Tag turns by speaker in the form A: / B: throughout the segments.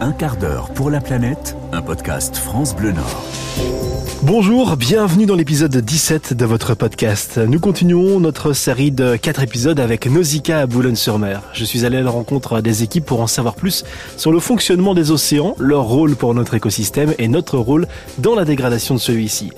A: Un quart d'heure pour la planète, un podcast France Bleu Nord.
B: Bonjour, bienvenue dans l'épisode 17 de votre podcast. Nous continuons notre série de 4 épisodes avec Nausicaa à Boulogne-sur-Mer. Je suis allé à la rencontre des équipes pour en savoir plus sur le fonctionnement des océans, leur rôle pour notre écosystème et notre rôle dans la dégradation de celui-ci.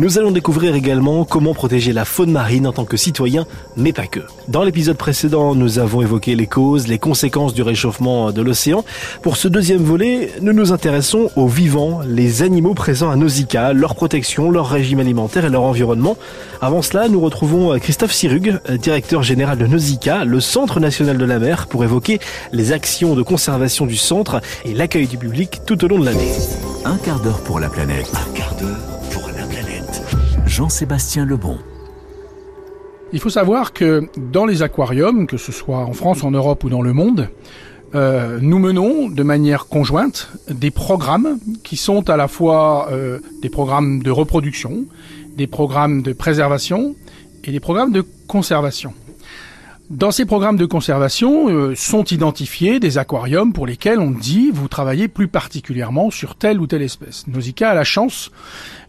B: Nous allons découvrir également comment protéger la faune marine en tant que citoyen, mais pas que. Dans l'épisode précédent, nous avons évoqué les causes, les conséquences du réchauffement de l'océan. Pour ce deuxième volet, nous nous intéressons aux vivants, les animaux présents à Nausicaa, leur protection, leur régime alimentaire et leur environnement. Avant cela, nous retrouvons Christophe Sirug, directeur général de Nausicaa, le Centre national de la mer, pour évoquer les actions de conservation du centre et l'accueil du public tout au long de l'année.
A: Un quart d'heure pour la planète. Un quart d'heure pour la planète. Jean-Sébastien Lebon.
C: Il faut savoir que dans les aquariums, que ce soit en France, en Europe ou dans le monde, euh, nous menons de manière conjointe des programmes qui sont à la fois euh, des programmes de reproduction, des programmes de préservation et des programmes de conservation. Dans ces programmes de conservation euh, sont identifiés des aquariums pour lesquels on dit vous travaillez plus particulièrement sur telle ou telle espèce. Nausicaa a la chance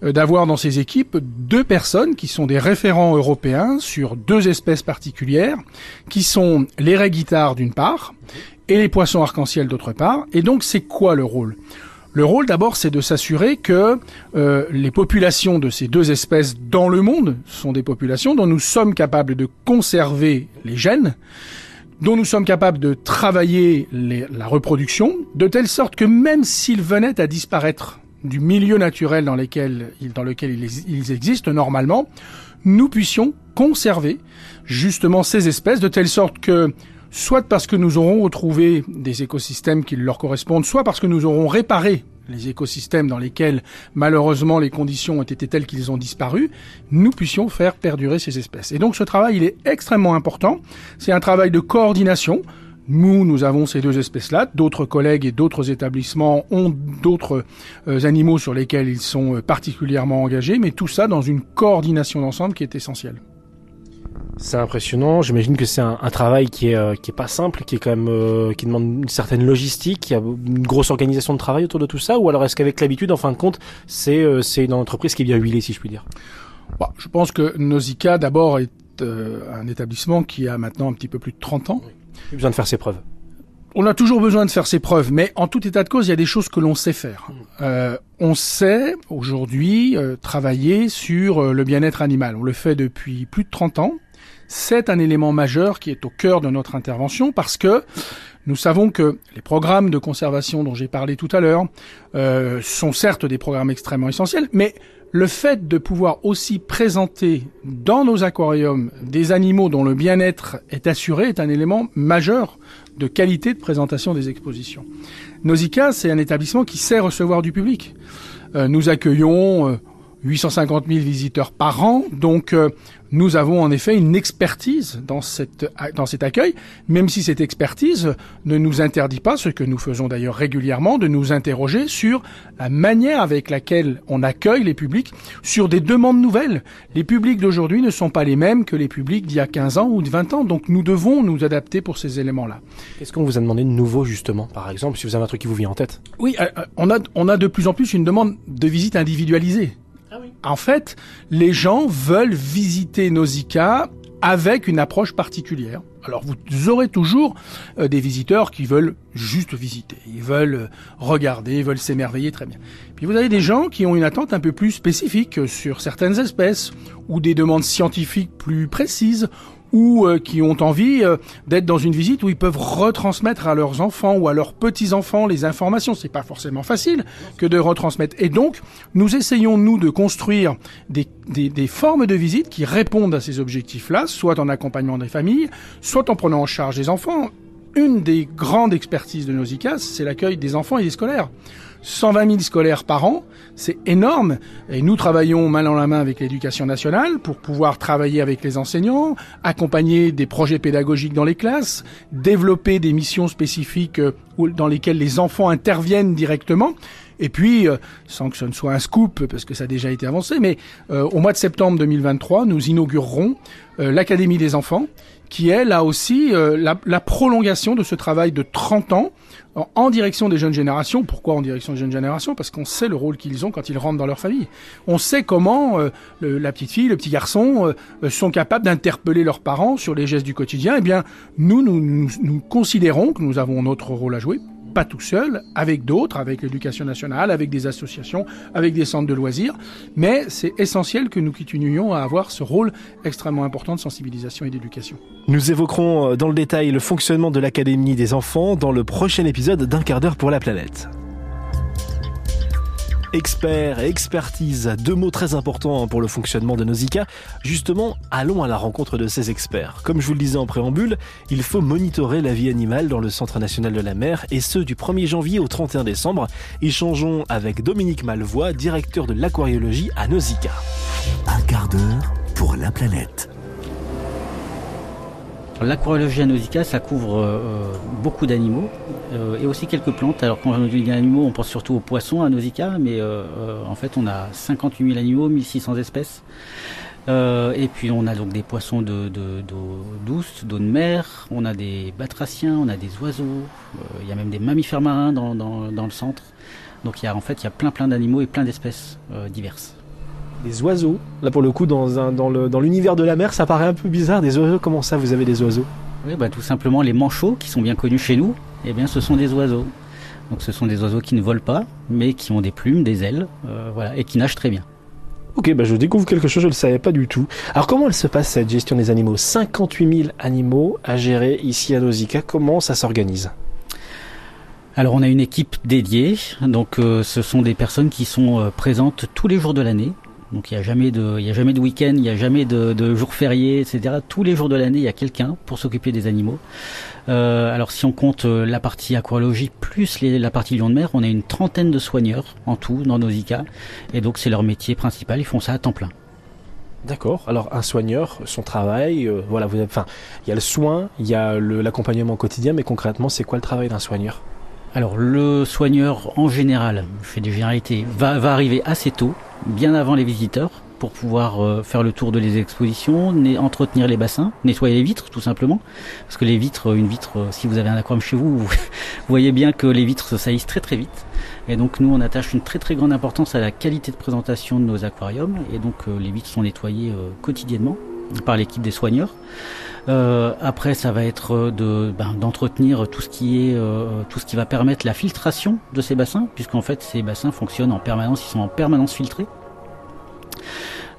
C: euh, d'avoir dans ses équipes deux personnes qui sont des référents européens sur deux espèces particulières, qui sont les raies guitares d'une part et les poissons arc-en-ciel d'autre part. Et donc c'est quoi le rôle? Le rôle d'abord, c'est de s'assurer que euh, les populations de ces deux espèces dans le monde sont des populations dont nous sommes capables de conserver les gènes, dont nous sommes capables de travailler la reproduction, de telle sorte que même s'ils venaient à disparaître du milieu naturel dans, lequel, ils existent normalement, nous puissions conserver justement ces espèces de telle sorte que soit parce que nous aurons retrouvé des écosystèmes qui leur correspondent, soit parce que nous aurons réparé les écosystèmes dans lesquels malheureusement les conditions ont été telles qu'ils ont disparu, nous puissions faire perdurer ces espèces. Et donc ce travail, il est extrêmement important. C'est un travail de coordination. Nous, nous avons ces deux espèces-là. D'autres collègues et d'autres établissements ont d'autres euh, animaux sur lesquels ils sont euh, particulièrement engagés, mais tout ça dans une coordination d'ensemble qui est essentielle.
B: C'est impressionnant. J'imagine que c'est un, un, travail qui est euh, qui est pas simple, qui est quand même euh, qui demande une certaine logistique. Il y a une grosse organisation de travail autour de tout ça, ou alors est-ce qu'avec l'habitude, en fin de compte, c'est euh, c'est une entreprise qui est bien huilée, si je puis dire?
C: Bon, je pense que Nausicaa d'abord est euh, un établissement qui a maintenant un petit peu plus de 30 ans.
B: Oui. Il a besoin de faire ses preuves.
C: On a toujours besoin de faire ses preuves, mais en tout état de cause, il y a des choses que l'on sait faire. Euh, on sait aujourd'hui euh, travailler sur le bien-être animal. On le fait depuis plus de 30 ans c'est un élément majeur qui est au cœur de notre intervention parce que nous savons que les programmes de conservation dont j'ai parlé tout à l'heure euh, sont certes des programmes extrêmement essentiels, mais le fait de pouvoir aussi présenter dans nos aquariums des animaux dont le bien-être est assuré est un élément majeur de qualité de présentation des expositions. Nausicaa, c'est un établissement qui sait recevoir du public. Euh, nous accueillons euh, 850 000 visiteurs par an, donc euh, nous avons en effet une expertise dans, cette, dans cet accueil, même si cette expertise ne nous interdit pas, ce que nous faisons d'ailleurs régulièrement, de nous interroger sur la manière avec laquelle on accueille les publics, sur des demandes nouvelles. Les publics d'aujourd'hui ne sont pas les mêmes que les publics d'il y a 15 ans ou de 20 ans, donc nous devons nous adapter pour ces éléments-là.
B: Qu'est-ce qu'on vous a demandé de nouveau justement, par exemple, si vous avez un truc qui vous vient en tête?
C: Oui, euh, on, a, on a de plus en plus une demande de visite individualisée. Ah. En fait, les gens veulent visiter Nausicaa avec une approche particulière. Alors vous aurez toujours euh, des visiteurs qui veulent juste visiter, ils veulent euh, regarder, ils veulent s'émerveiller très bien. Puis vous avez des gens qui ont une attente un peu plus spécifique sur certaines espèces ou des demandes scientifiques plus précises ou euh, qui ont envie euh, d'être dans une visite où ils peuvent retransmettre à leurs enfants ou à leurs petits-enfants les informations. C'est pas forcément facile que de retransmettre. Et donc, nous essayons, nous, de construire des, des, des formes de visite qui répondent à ces objectifs-là, soit en accompagnement des familles, soit en prenant en charge les enfants. Une des grandes expertises de Nausicaa, c'est l'accueil des enfants et des scolaires. 120 000 scolaires par an, c'est énorme. Et nous travaillons main dans la main avec l'éducation nationale pour pouvoir travailler avec les enseignants, accompagner des projets pédagogiques dans les classes, développer des missions spécifiques dans lesquelles les enfants interviennent directement. Et puis, euh, sans que ce ne soit un scoop, parce que ça a déjà été avancé, mais euh, au mois de septembre 2023, nous inaugurerons euh, l'Académie des enfants, qui est là aussi la, prolongation de ce travail de 30 ans en direction des jeunes générations. Pourquoi en direction des jeunes générations? Parce qu'on sait le rôle qu'ils ont quand ils rentrent dans leur famille. On sait comment euh, la petite fille, le petit garçon euh, sont capables d'interpeller leurs parents sur les gestes du quotidien. Eh bien, nous, nous, nous considérons que nous avons notre rôle à jouer pas tout seul, avec d'autres, avec l'éducation nationale, avec des associations, avec des centres de loisirs, mais c'est essentiel que nous continuions à avoir ce rôle extrêmement important de sensibilisation et d'éducation.
B: Nous évoquerons euh, dans le détail le fonctionnement de l'Académie des enfants dans le prochain épisode d'un quart d'heure pour la planète. Expert et expertise, deux mots très importants pour le fonctionnement de Nausicaa. Justement, allons à la rencontre de ces experts. Comme je vous le disais en préambule, il faut monitorer la vie animale dans le Centre national de la mer et ce du 1er janvier au 31 décembre. Échangeons avec Dominique Malvois, directeur de l'aquariologie à Nausicaa.
A: Un quart d'heure pour la planète.
D: L'aquariologie à Nausicaa, ça couvre euh, euh, beaucoup d'animaux euh, et aussi quelques plantes. Alors quand on dit animaux, on pense surtout aux poissons à Nausicaa, mais en fait on a 58 000 animaux, 1600 espèces. et puis on a donc des poissons d'eau de, douce, d'eau de mer, on a des batraciens, on a des oiseaux, il y a même des mammifères marins dans, dans, le centre. Donc il y a en fait il y a plein plein d'animaux et plein d'espèces diverses
B: des oiseaux. Là, pour le coup, dans, un, dans, le, dans l'univers de la mer, ça paraît un peu bizarre. Des oiseaux, comment ça, vous avez des oiseaux
D: Oui, bah, tout simplement les manchots, qui sont bien connus chez nous, eh bien, ce sont des oiseaux. Donc, ce sont des oiseaux qui ne volent pas, mais qui ont des plumes, des ailes, euh, voilà, et qui nagent très bien.
B: Ok, bah je découvre quelque chose, je ne le savais pas du tout. Alors comment elle se passe cette gestion des animaux? 58 000 animaux à gérer ici à Nausicaa, comment ça s'organise?
D: Alors on a une équipe dédiée, donc euh, ce sont des personnes qui sont euh, présentes tous les jours de l'année, donc il n'y a jamais de, il y a jamais de week-end, il n'y a jamais de, de jours fériés, etc. Tous les jours de l'année, il y a quelqu'un pour s'occuper des animaux. Euh, alors si on compte euh, la partie aqualogie plus les, la partie lion de mer, on a une trentaine de soigneurs en tout dans nos ICA. Et donc c'est leur métier principal, ils font ça à temps plein.
B: D'accord. Alors un soigneur, son travail, euh, voilà, vous avez, enfin, il y a le soin, il y a l'accompagnement quotidien, mais concrètement, c'est quoi le travail d'un soigneur?
D: Alors le soigneur en général, je fais des généralités, va, va arriver assez tôt, bien avant les visiteurs, pour pouvoir euh, faire le tour de les expositions, entretenir les bassins, nettoyer les vitres tout simplement, parce que les vitres, une vitre, euh, si vous avez un aquarium chez vous, vous voyez bien que les vitres se salissent très très vite. Et donc nous on attache une très très grande importance à la qualité de présentation de nos aquariums, et donc euh, les vitres sont nettoyées quotidiennement par l'équipe des soigneurs. Euh, après, ça va être euh, de ben, d'entretenir tout ce qui est euh, tout ce qui va permettre la filtration de ces bassins, puisqu'en fait ces bassins fonctionnent en permanence, ils sont en permanence filtrés.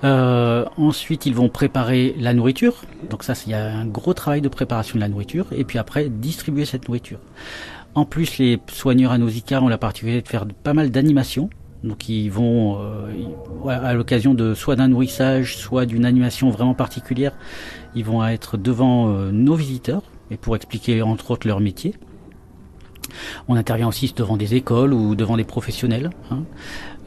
D: ensuite, ils vont préparer la nourriture. Donc ça, il y a un gros travail de préparation de la nourriture. Et puis après, distribuer cette nourriture. En plus, les soigneurs à Nausicaa ont la particularité de faire pas mal d'animations. Donc ils vont, euh, à l'occasion de soit d'un nourrissage, soit d'une animation vraiment particulière, ils vont être devant euh, nos visiteurs et pour expliquer entre autres leur métier. On intervient aussi devant des écoles ou devant des professionnels. Hein.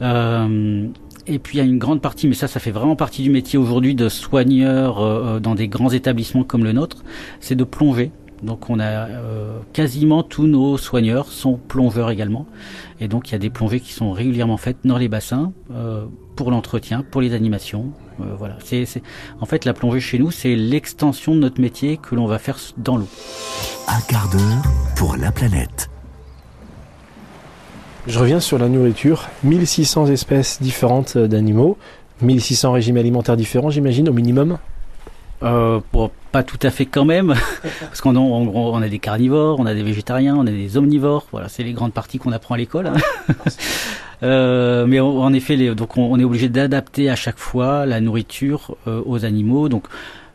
D: Euh, et puis il y a une grande partie, mais ça, ça fait vraiment partie du métier aujourd'hui de soigneurs dans des grands établissements comme le nôtre, c'est de plonger. Donc on a euh, quasiment tous nos soigneurs sont plongeurs également. Et donc il y a des plongées qui sont régulièrement faites dans les bassins euh, pour l'entretien, pour les animations. Euh, voilà. C'est, en fait la plongée chez nous, c'est l'extension de notre métier que l'on va faire dans l'eau.
A: Un quart d'heure pour la planète.
B: Je reviens sur la nourriture. 1600 espèces différentes d'animaux, 1600 régimes alimentaires différents, j'imagine, au minimum
D: euh, pas tout à fait quand même, parce qu'on on a des carnivores, on a des végétariens, on a des omnivores. Voilà, c'est les grandes parties qu'on apprend à l'école. Hein. euh, mais en effet, donc on, est obligé d'adapter à chaque fois la nourriture euh, aux animaux. Donc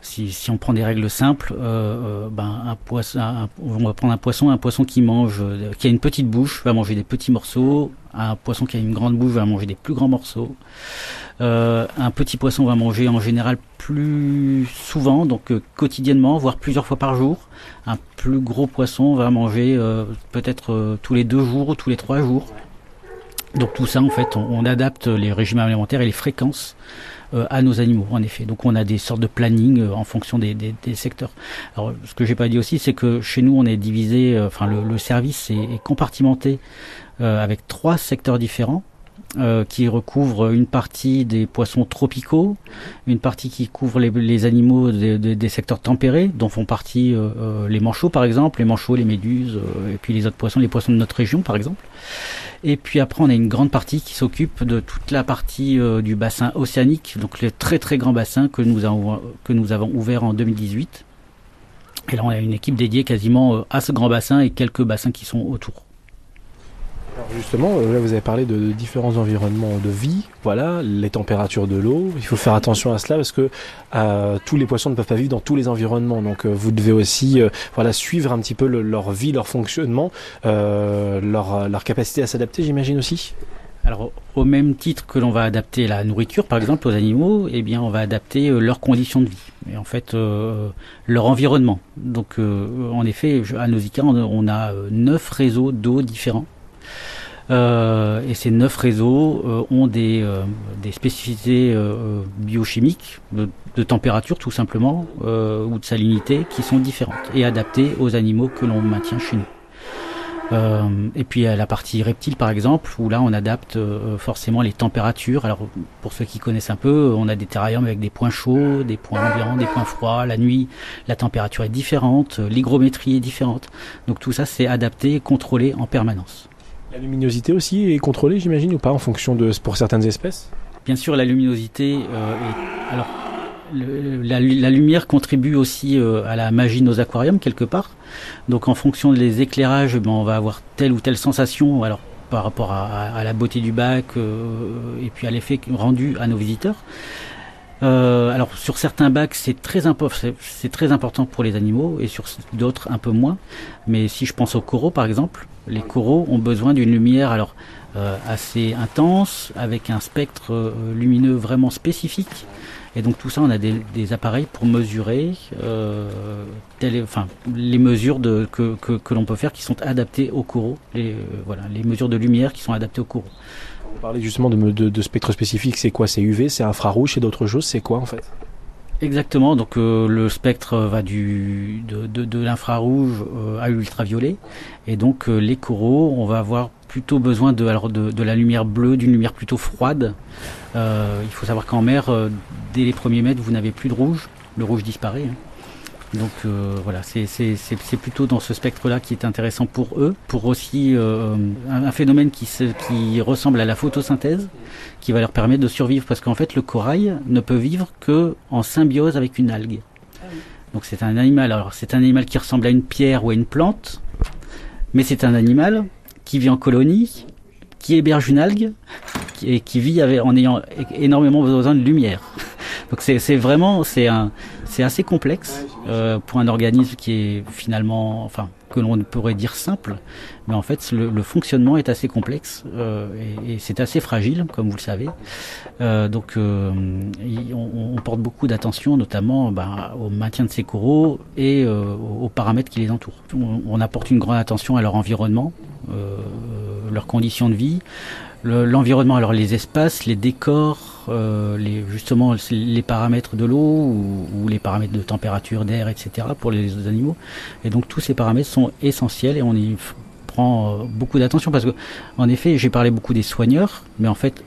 D: si, on prend des règles simples, euh, euh ben un poisson, on va prendre un poisson, un poisson qui mange, euh, qui a une petite bouche, va manger des petits morceaux. Un poisson qui a une grande bouche va manger des plus grands morceaux. Un petit poisson va manger en général plus souvent, donc quotidiennement, voire plusieurs fois par jour. Un plus gros poisson va manger peut-être tous les deux jours ou tous les trois jours. Donc tout ça, en fait, on, adapte les régimes alimentaires et les fréquences à nos animaux, en effet. Donc on a des sortes de planning euh, en fonction des, des, secteurs. Alors ce que j'ai pas dit aussi, c'est que chez nous on est divisé, euh, enfin le, service est compartimenté avec trois secteurs différents. Euh, qui recouvre une partie des poissons tropicaux, une partie qui couvre les, animaux des secteurs tempérés, dont font partie les manchots par exemple, les manchots, les méduses, et puis les autres poissons, les poissons de notre région par exemple. Et puis après, on a une grande partie qui s'occupe de toute la partie du bassin océanique, donc le très très grand bassin que nous avons, que nous avons ouvert en 2018. Et là, on a une équipe dédiée quasiment à ce grand bassin et quelques bassins qui sont autour
B: justement, euh, là vous avez parlé de, différents environnements de vie, voilà, les températures de l'eau. Il faut faire attention à cela parce que euh, tous les poissons ne peuvent pas vivre dans tous les environnements. Donc euh, vous devez aussi, voilà, suivre un petit peu leur vie, leur fonctionnement, leur, leur capacité à s'adapter, j'imagine aussi.
D: Alors, au même titre que l'on va adapter la nourriture, par exemple, aux animaux, eh bien, on va adapter leurs conditions de vie et en fait leur environnement. Donc, en effet, à Nausicaa, on a neuf réseaux d'eau différents euh, et ces neuf réseaux euh, ont des, euh, spécificités biochimiques, de, de, température tout simplement, ou de salinité, qui sont différentes et adaptées aux animaux que l'on maintient chez nous. et puis à la partie reptile par exemple, où là on adapte forcément les températures. Alors pour ceux qui connaissent un peu, on a des terrariums avec des points chauds, des points ambiants, des points froids. La nuit, la température est différente, l'hygrométrie est différente. Donc tout ça c'est adapté et contrôlé en permanence.
B: La luminosité aussi est contrôlée, j'imagine, ou pas, en fonction de pour certaines espèces?
D: Bien sûr, la luminosité. Euh, est, alors, la, lumière contribue aussi euh, à la magie de nos aquariums quelque part. Donc, en fonction des éclairages, ben, on va avoir telle ou telle sensation. Alors, par rapport à, la beauté du bac euh, et puis à l'effet rendu à nos visiteurs. Alors sur certains bacs c'est très, c'est très important pour les animaux et sur d'autres un peu moins. Mais si je pense aux coraux par exemple, les coraux ont besoin d'une lumière alors euh, assez intense avec un spectre euh, lumineux vraiment spécifique. Et donc tout ça, on a des, appareils pour mesurer euh, enfin, les mesures que, que, l'on peut faire qui sont adaptées aux coraux. Les, voilà, les mesures de lumière qui sont adaptées aux coraux.
B: Vous parlez justement de, de, spectre spécifique, c'est quoi? C'est UV, c'est infrarouge, c'est d'autres choses, c'est quoi en fait?
D: Exactement, donc euh, le spectre va du, de, de, l'infrarouge euh, à l'ultraviolet, et donc euh, les coraux, on va avoir plutôt besoin de la lumière bleue, d'une lumière plutôt froide. il faut savoir qu'en mer, dès les premiers mètres, vous n'avez plus de rouge, le rouge disparaît. Hein. Donc euh, voilà, c'est plutôt dans ce spectre-là qui est intéressant pour eux, pour aussi euh, un, phénomène qui, qui ressemble à la photosynthèse, qui va leur permettre de survivre, parce qu'en fait le corail ne peut vivre que en symbiose avec une algue. Donc c'est un animal, alors c'est un animal qui ressemble à une pierre ou à une plante, mais c'est un animal qui vit en colonie, qui héberge une algue et qui vit avec, en ayant énormément besoin de lumière. Donc c'est vraiment c'est assez complexe euh, pour un organisme qui est finalement enfin que l'on pourrait dire simple, mais en fait le, le fonctionnement est assez complexe euh, et, et c'est assez fragile comme vous le savez. Euh, donc euh, on, on, porte beaucoup d'attention notamment bah, au maintien de ces coraux et euh, aux paramètres qui les entourent. On, on, apporte une grande attention à leur environnement, euh, leurs conditions de vie, l'environnement, alors les espaces, les décors, euh, les, justement les paramètres de l'eau ou, les paramètres de température, d'air, etc. pour les animaux. Et donc tous ces paramètres sont essentiels et on y prend euh, beaucoup d'attention parce que, en effet, j'ai parlé beaucoup des soigneurs, mais en fait,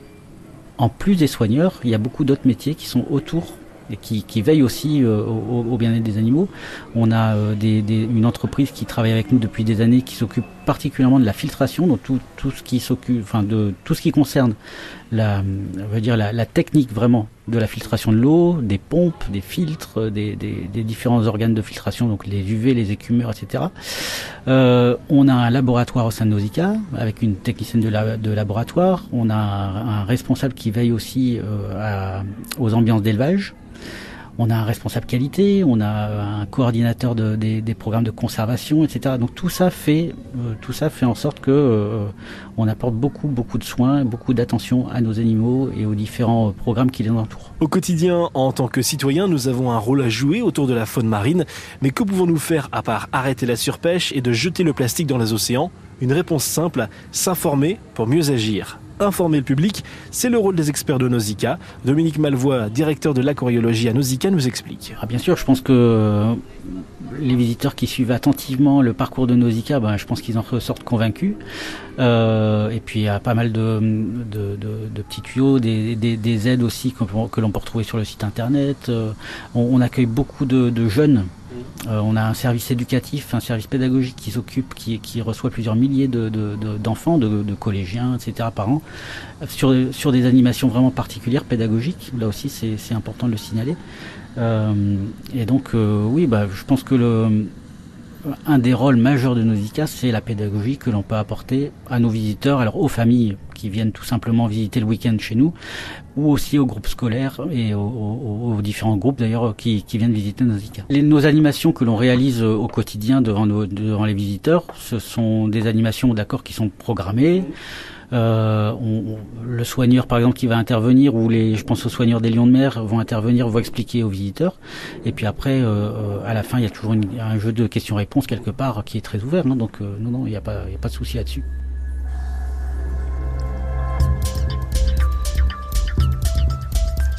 D: en plus des soigneurs, il y a beaucoup d'autres métiers qui sont autour et qui, veille aussi euh, au, bien-être des animaux. On a euh, une entreprise qui travaille avec nous depuis des années qui s'occupe particulièrement de la filtration, donc tout, ce qui de tout ce qui concerne la, technique vraiment de la filtration de l'eau, des pompes, des filtres, des, des, différents organes de filtration, donc les UV, les écumeurs, etc. Euh, on a un laboratoire au sein de Nausicaa avec une technicienne de, la, laboratoire. On a un, responsable qui veille aussi euh, aux ambiances d'élevage on a un responsable qualité, on a un coordinateur de, des, programmes de conservation, etc. Donc tout ça fait, euh, tout ça fait en sorte que euh, on apporte beaucoup, beaucoup de soins, beaucoup d'attention à nos animaux et aux différents programmes qui les entourent.
B: Au quotidien, en tant que citoyens, nous avons un rôle à jouer autour de la faune marine. Mais que pouvons-nous faire à part arrêter la surpêche et de jeter le plastique dans les océans? Une réponse simple s'informer pour mieux agir. Informer le public. C'est le rôle des experts de Nausicaa. Dominique Malvois, directeur de l'aquariologie à Nausicaa, nous explique.
D: Ah, bien sûr, je pense que les visiteurs qui suivent attentivement le parcours de Nausicaa, ben, je pense qu'ils en ressortent convaincus. Euh, et puis il y a pas mal de, petits tuyaux, des, des, des aides aussi que, l'on peut retrouver sur le site internet. Euh, on, accueille beaucoup de, jeunes. Euh, on a un service éducatif, un service pédagogique qui s'occupe, qui, reçoit plusieurs milliers d'enfants, de, collégiens, etc. par an, sur, sur des animations vraiment particulières, pédagogiques. Là aussi, c'est important de le signaler. Euh, et donc, euh, oui, bah, je pense que le, un des rôles majeurs de Nausicaa, c'est la pédagogie que l'on peut apporter à nos visiteurs, alors aux familles qui viennent tout simplement visiter le week-end chez nous, ou aussi aux groupes scolaires et aux, différents groupes d'ailleurs qui, viennent visiter. Les, nos animations que l'on réalise au quotidien nos, devant les visiteurs, ce sont des animations d'accord qui sont programmées. Euh, le soigneur, par exemple, qui va intervenir, ou les, je pense aux soigneurs des Lions de mer, vont intervenir, vont expliquer aux visiteurs. Et puis après, euh, euh, à la fin, il y a toujours un jeu de questions-réponses quelque part qui est très ouvert. Non? Donc non, non, il n'y a pas, il a pas de souci là-dessus.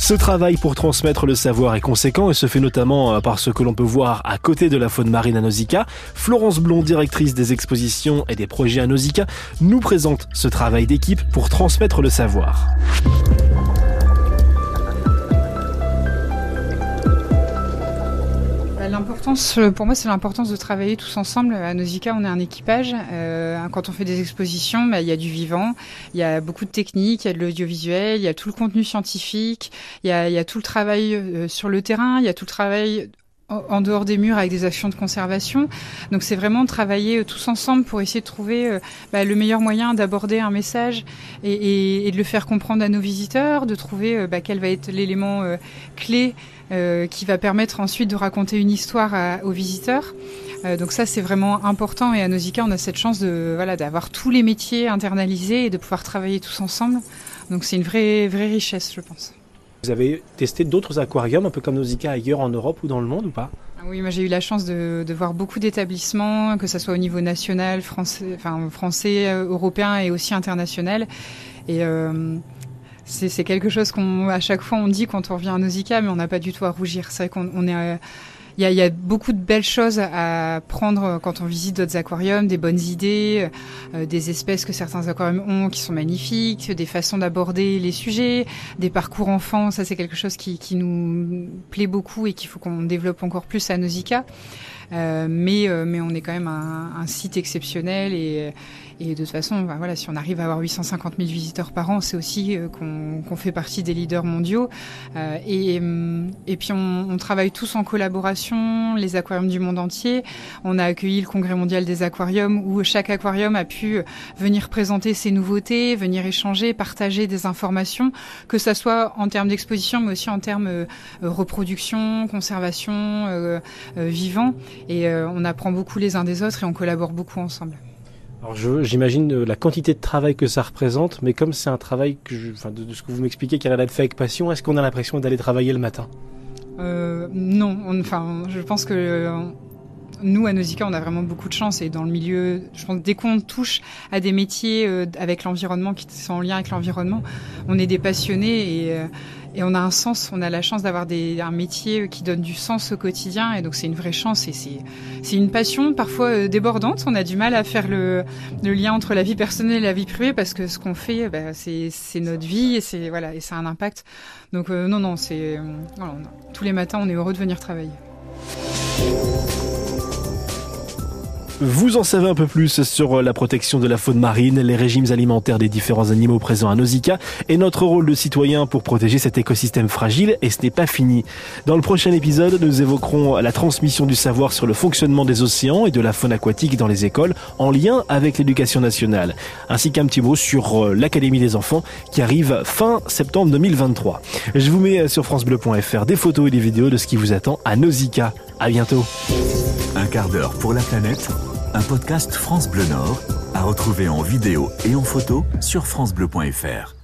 B: Ce travail pour transmettre le savoir est conséquent et se fait notamment euh, par ce que l'on peut voir à côté de la faune marine à Nausicaa. Florence Blond, directrice des expositions et des projets à Nausicaa, nous présente ce travail d'équipe pour transmettre le savoir.
E: L'importance, pour moi, c'est l'importance de travailler tous ensemble. À Nausicaa, on est un équipage. Euh, quand on fait des expositions, bah, il y a du vivant, il y a beaucoup de techniques, il y a de l'audiovisuel, il y a tout le contenu scientifique, il y a, y a tout le travail euh, sur le terrain, il y a tout le travail en dehors des murs avec des actions de conservation. Donc c'est vraiment travailler euh, tous ensemble pour essayer de trouver euh, bah, le meilleur moyen d'aborder un message et, et, et, de le faire comprendre à nos visiteurs, de trouver euh, bah, quel va être l'élément clé qui va permettre ensuite de raconter une histoire aux visiteurs. donc ça c'est vraiment important et à Nausicaa on a cette chance de voilà d'avoir tous les métiers internalisés et de pouvoir travailler tous ensemble. Donc c'est une vraie vraie richesse je pense.
B: Vous avez testé d'autres aquariums, un peu comme Nausicaa ailleurs en Europe ou dans le monde ou pas?
E: Ah oui, moi j'ai eu la chance de, voir beaucoup d'établissements, que ce soit au niveau national, français, enfin, français, euh, européen et aussi international. Et euh, c'est quelque chose qu'on, à chaque fois, on dit quand on revient à Nausicaa, mais on n'a pas du tout à rougir. C'est vrai qu'on est, euh, il y a, y a, beaucoup de belles choses à prendre quand on visite d'autres aquariums, des bonnes idées, euh, des espèces que certains aquariums ont qui sont magnifiques, des façons d'aborder les sujets, des parcours enfants. Ça, c'est quelque chose qui, qui, nous plaît beaucoup et qu'il faut qu'on développe encore plus à Nausicaa. Euh, mais, euh, mais on est quand même un, un site exceptionnel et et de toute façon, bah, voilà, si on arrive à avoir 850 000 visiteurs par an, c'est aussi euh, qu'on fait partie des leaders mondiaux. Euh, et, hum, et puis on, on, travaille tous en collaboration, les aquariums du monde entier. On a accueilli le congrès mondial des aquariums où chaque aquarium a pu venir présenter ses nouveautés, venir échanger, partager des informations, que ça soit en termes d'exposition, mais aussi en termes euh, reproduction, conservation, euh, euh, vivant. Et on apprend beaucoup les uns des autres et on collabore beaucoup ensemble.
B: Alors j'imagine euh, la quantité de travail que ça représente, mais comme c'est un travail que je, de, ce que vous m'expliquez qui a l'air d'être fait avec passion, est-ce qu'on a l'impression d'aller travailler le matin?
E: Euh, Non, enfin je pense que euh, nous à Nausicaa on a vraiment beaucoup de chance et dans le milieu, je pense dès qu'on touche à des métiers avec l'environnement qui sont en lien avec l'environnement, on est des passionnés et et on a un sens, on a la chance d'avoir un métier qui donne du sens au quotidien et donc c'est une vraie chance et c'est une passion parfois euh, débordante. On a du mal à faire le, le lien entre la vie personnelle et la vie privée parce que ce qu'on fait, bah, c'est notre vie et c'est voilà et ça a un impact. Donc euh, non non c'est euh, tous les matins on est heureux de venir travailler.
B: Vous en savez un peu plus sur la protection de la faune marine, les régimes alimentaires des différents animaux présents à Nausicaa et notre rôle de citoyen pour protéger cet écosystème fragile et ce n'est pas fini. Dans le prochain épisode, nous évoquerons la transmission du savoir sur le fonctionnement des océans et de la faune aquatique dans les écoles en lien avec l'éducation nationale, ainsi qu'un petit mot sur euh, l'Académie des enfants qui arrive fin septembre 2023. Je vous mets sur francebleu.fr des photos et des vidéos de ce qui vous attend à Nausicaa. À bientôt.
A: Un quart d'heure pour la planète, un podcast France Bleu Nord, à retrouver en vidéo et en photo sur francebleu.fr.